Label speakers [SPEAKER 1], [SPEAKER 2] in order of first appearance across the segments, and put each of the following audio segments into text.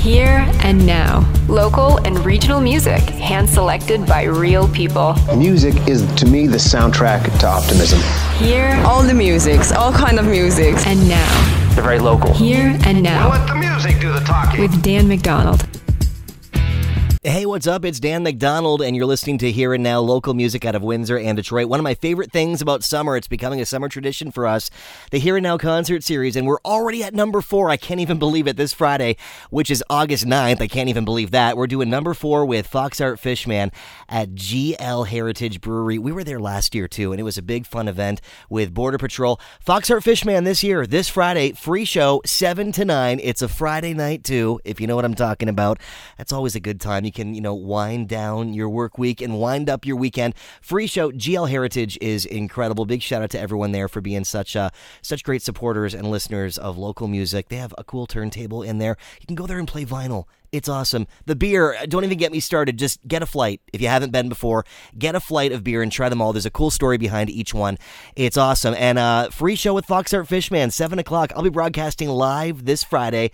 [SPEAKER 1] Here and now. Local and regional music, hand selected by real people.
[SPEAKER 2] Music is, to me, the soundtrack to optimism.
[SPEAKER 1] Here
[SPEAKER 3] All the musics, all kind of musics.
[SPEAKER 1] and now.
[SPEAKER 4] They're very local.
[SPEAKER 1] Here and now.
[SPEAKER 5] Let the music do the talking.
[SPEAKER 1] With Dan McDonald.
[SPEAKER 6] Hey, what's up? It's Dan McDonald, and you're listening to Hear and Now local music out of Windsor and Detroit. One of my favorite things about summer, it's becoming a summer tradition for us, the Hear and Now concert series, and we're already at number four. I can't even believe it this Friday, which is August 9th. I can't even believe that. We're doing number four with Foxhart Fishman at GL Heritage Brewery. We were there last year too, and it was a big fun event with Border Patrol. Foxhart Fishman this year, this Friday, free show, 7 to 9. It's a Friday night too, if you know what I'm talking about. That's always a good time. You can, you know, wind down your work week and wind up your weekend. Free show. GL Heritage is incredible. Big shout out to everyone there for being such uh, such great supporters and listeners of local music. They have a cool turntable in there. You can go there and play vinyl. It's awesome. The beer, don't even get me started. Just get a flight. If you haven't been before, get a flight of beer and try them all. There's a cool story behind each one. It's awesome. And uh, free show with Foxhart Fishman, 7 o'clock. I'll be broadcasting live this Friday.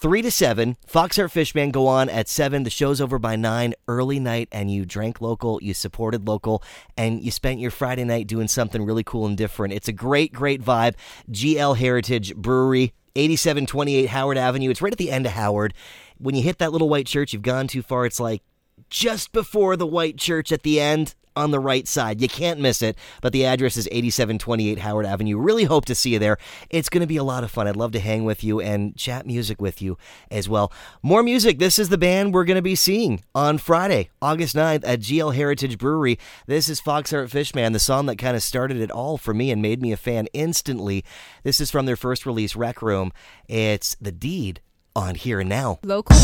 [SPEAKER 6] 3 to 7. Foxhart Fishman go on at 7. The show's over by 9. Early night, and you drank local, you supported local, and you spent your Friday night doing something really cool and different. It's a great, great vibe. GL Heritage Brewery, 8728 Howard Avenue. It's right at the end of Howard. When you hit that little white church, you've gone too far. It's like just before the white church at the end on the right side. You can't miss it. But the address is 8728 Howard Avenue. Really hope to see you there. It's going to be a lot of fun. I'd love to hang with you and chat music with you as well. More music. This is the band we're going to be seeing on Friday, August 9th at GL Heritage Brewery. This is Foxhart Fishman, the song that kind of started it all for me and made me a fan instantly. This is from their first release, Rec Room. It's The Deed on Hear and Now.
[SPEAKER 1] Local.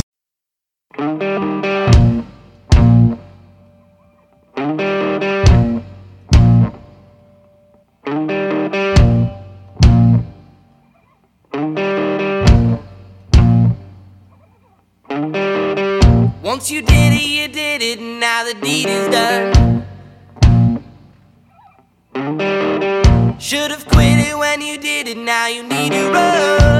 [SPEAKER 7] Once you did it, you did it, and now the deed is done. Should have quit it when you did it, now you need to run.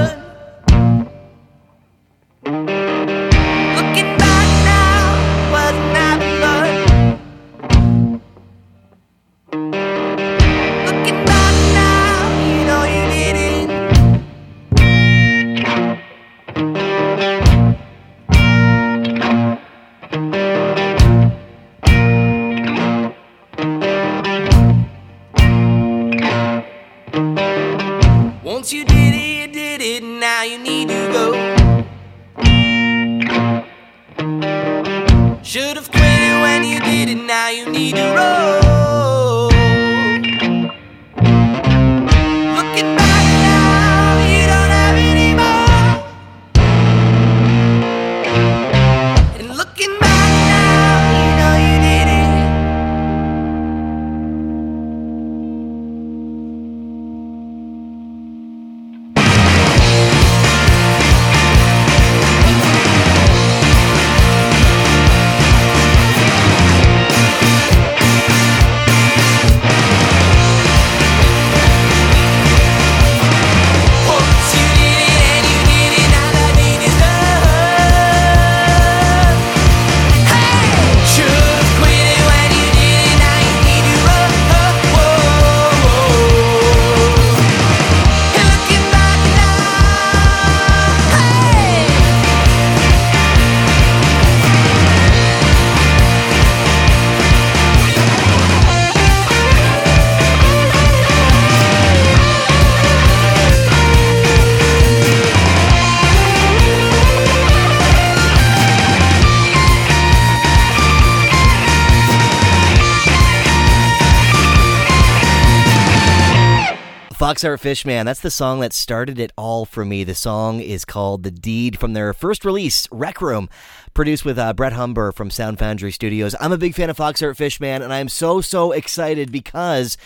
[SPEAKER 6] Foxhart Fishman, that's the song that started it all for me. The song is called The Deed from their first release, Rec Room, produced with uh, Brett Humber from Sound Foundry Studios. I'm a big fan of Foxhart Fishman, and I'm so, so excited because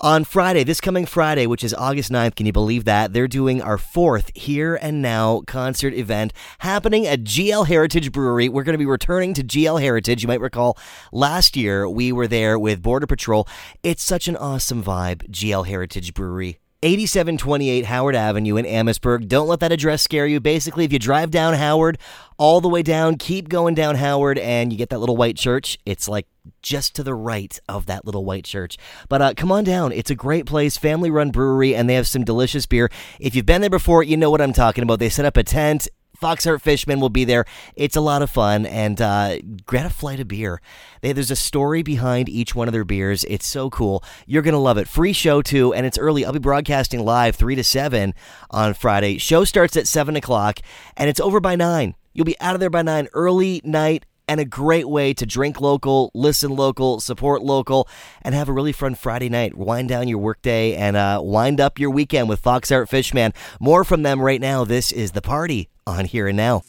[SPEAKER 6] on Friday, this coming Friday, which is August 9th, can you believe that? They're doing our fourth Hear and Now concert event happening at GL Heritage Brewery. We're going to be returning to GL Heritage. You might recall last year we were there with Border Patrol. It's such an awesome vibe, GL Heritage Brewery.
[SPEAKER 7] 8728 Howard Avenue in Amherstburg. Don't let that address scare you. Basically, if you drive down Howard, all the way down, keep going down Howard, and you get that little white church. It's like just to the right of that little white church. But uh, come on down. It's a great place, family run brewery, and they have some delicious beer. If you've been there before, you know what I'm talking about. They set up a tent. Foxhart Fishman will be there. It's a lot of fun, and uh, get a flight of beer. They, there's a story behind each one of their beers. It's so cool. You're gonna love it. Free show too, and it's early. I'll be broadcasting live three to seven on Friday. Show starts at seven o'clock, and it's over by nine. You'll be out of there by nine. Early night and a great way to drink local, listen local, support local, and have a really fun Friday night. Wind down your workday and uh, wind up your weekend with Foxhart Fishman. More from them right now. This is the party on Hear and Now.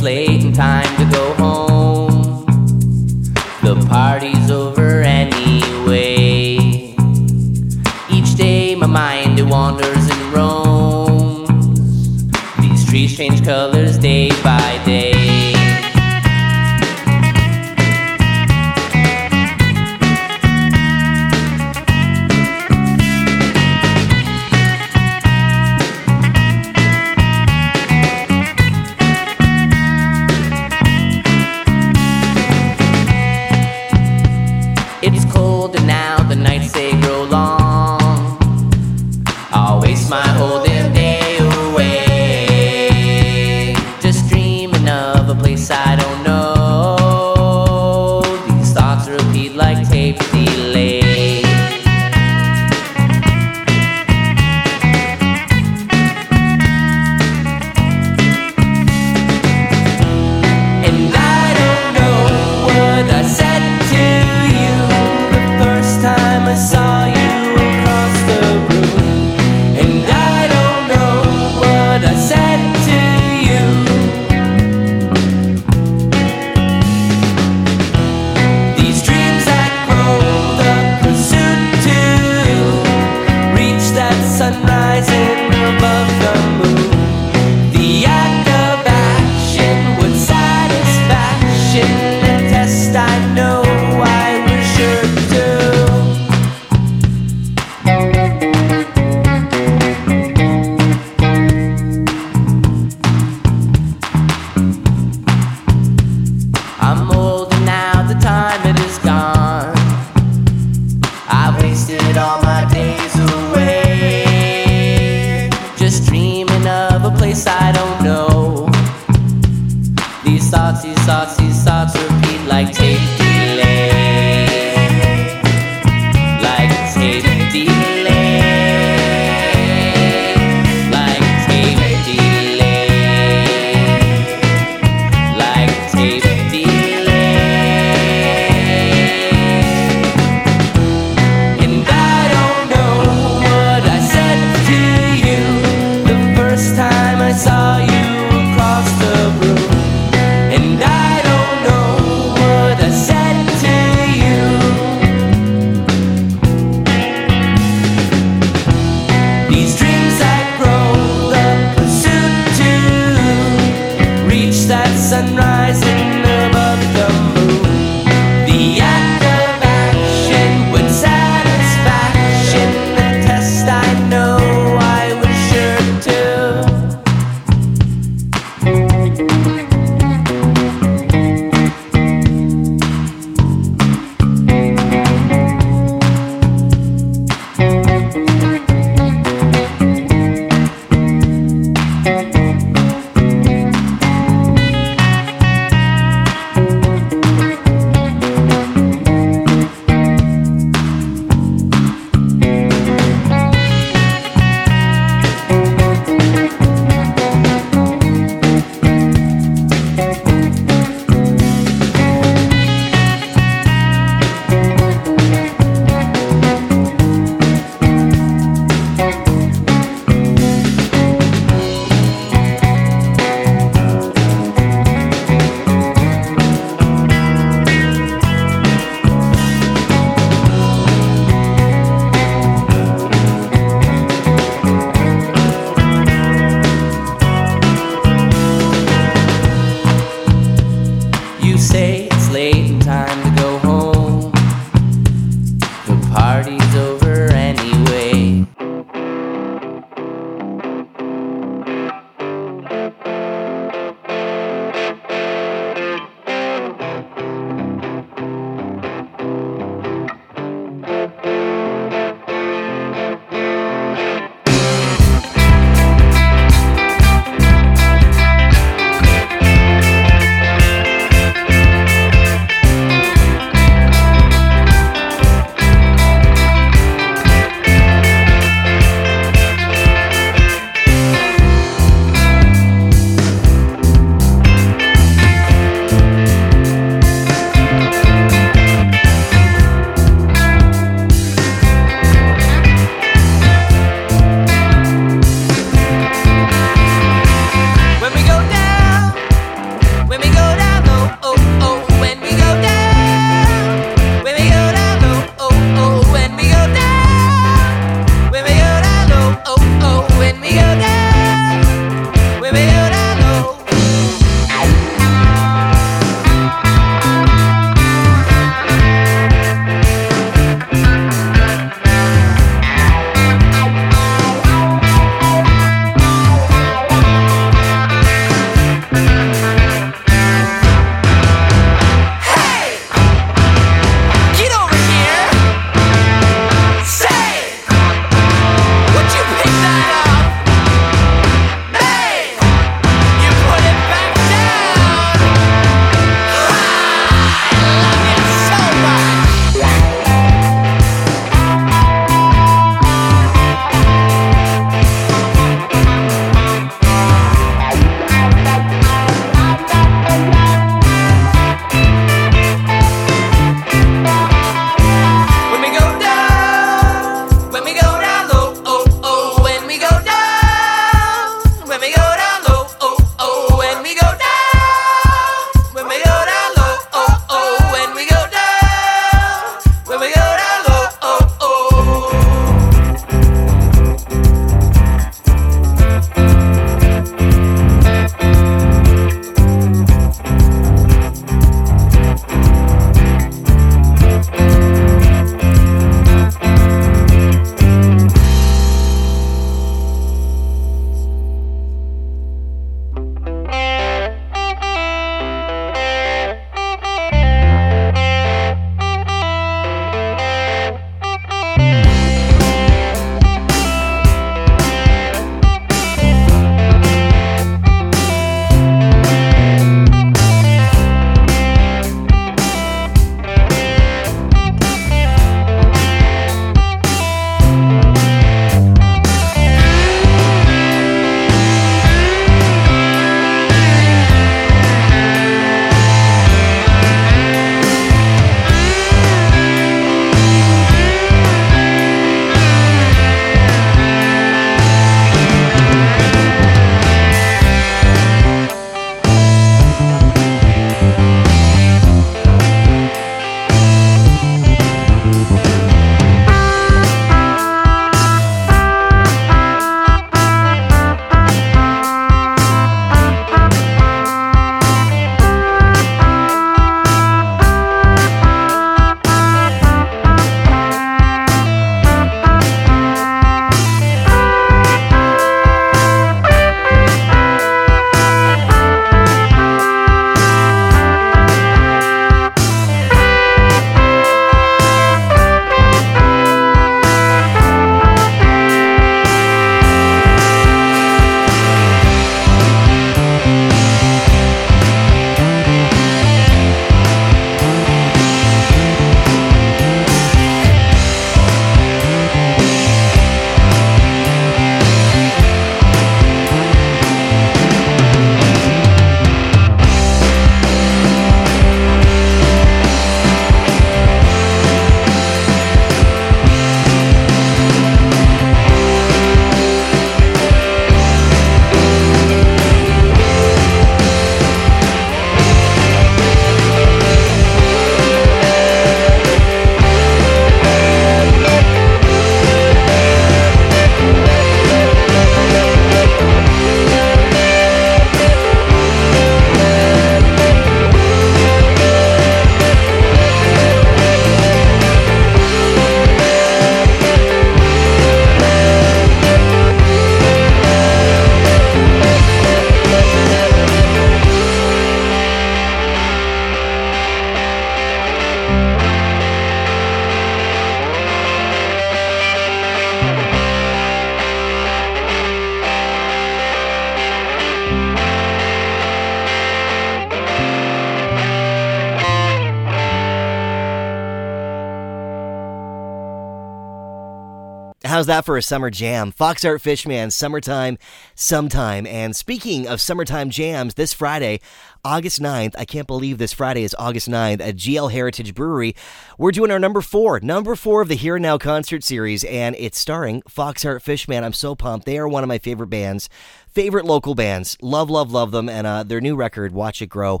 [SPEAKER 6] How's that for a summer jam? Foxhart Fishman, Summertime, Sometime. And speaking of summertime jams, this Friday, August 9th, I can't believe this Friday is August 9th at GL Heritage Brewery. We're doing our number four, number four of the Hear and Now concert series, and it's starring Foxhart Fishman. I'm so pumped. They are one of my favorite bands, favorite local bands. Love, love, love them. And uh, their new record, Watch It Grow,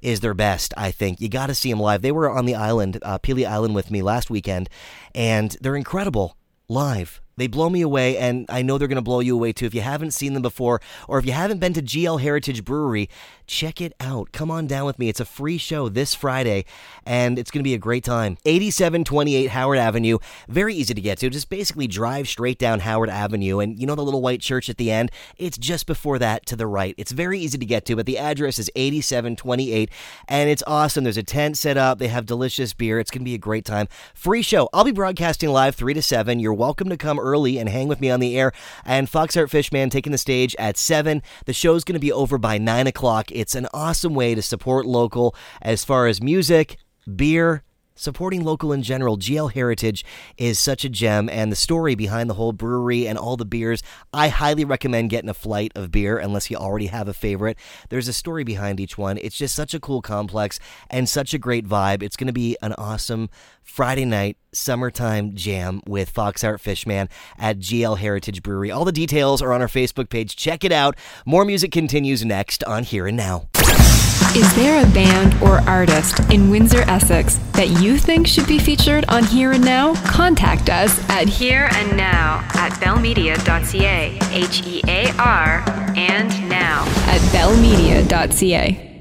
[SPEAKER 6] is their best, I think. You got to see them live. They were on the island, uh, Pelee Island, with me last weekend, and they're incredible live. They blow me away, and I know they're going to blow you away too. If you haven't seen them before, or if you haven't been to GL Heritage Brewery, check it out. Come on down with me. It's a free show this Friday, and it's going to be a great time. 8728 Howard Avenue. Very easy to get to. Just basically drive straight down Howard Avenue, and you know the little white church at the end? It's just before that to the right. It's very easy to get to, but the address is 8728, and it's awesome. There's a tent set up, they have delicious beer. It's going to be a great time. Free show. I'll be broadcasting live 3 to 7. You're welcome to come early and hang with me on the air. And Foxhart Fishman taking the stage at 7. The show's going to be over by 9 o'clock. It's an awesome way to support local as far as music, beer, supporting local in general. GL Heritage is such a gem, and the story behind the whole brewery and all the beers, I highly recommend getting a flight of beer unless you already have a favorite. There's a story behind each one. It's just such a cool complex and such a great vibe. It's going to be an awesome Friday night summertime jam with Foxhart Fishman at GL Heritage Brewery. All the details are on our Facebook page. Check it out. More music continues next on Hear and Now.
[SPEAKER 1] Is there a band or artist in Windsor, Essex that you think should be featured on Hear and Now? Contact us at here and now at bellmedia.ca. H E A R and now at bellmedia.ca.